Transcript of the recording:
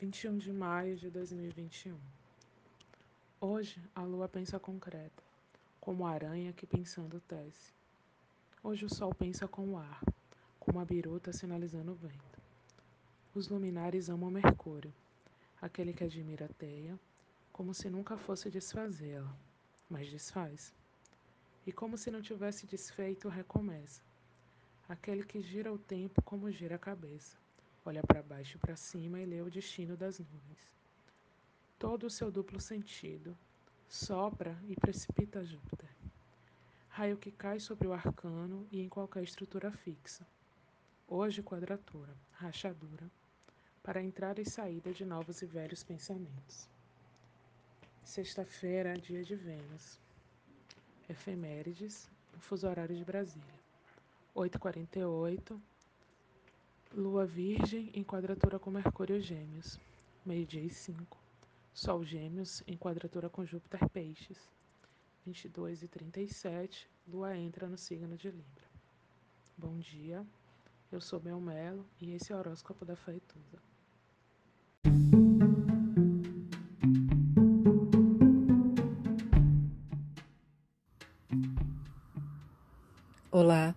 21 de maio de 2021. Hoje a lua pensa concreta, como a aranha que pensando tece. Hoje o sol pensa com o ar, como a biruta sinalizando o vento. Os luminares amam Mercúrio, aquele que admira a teia, como se nunca fosse desfazê-la, mas desfaz. E como se não tivesse desfeito, recomeça. Aquele que gira o tempo como gira a cabeça olha para baixo e para cima e lê o destino das nuvens. Todo o seu duplo sentido sopra e precipita Júpiter. Raio que cai sobre o arcano e em qualquer estrutura fixa. Hoje, quadratura, rachadura, para entrada e saída de novos e velhos pensamentos. Sexta-feira, dia de Vênus. Efemérides, fuso horário de Brasília. 8h48, Lua Virgem em quadratura com Mercúrio Gêmeos, meio-dia e 5. Sol Gêmeos em quadratura com Júpiter Peixes, 22 e 37. Lua entra no signo de Libra. Bom dia, eu sou Mel Melo e esse é o horóscopo da Faituza. Olá.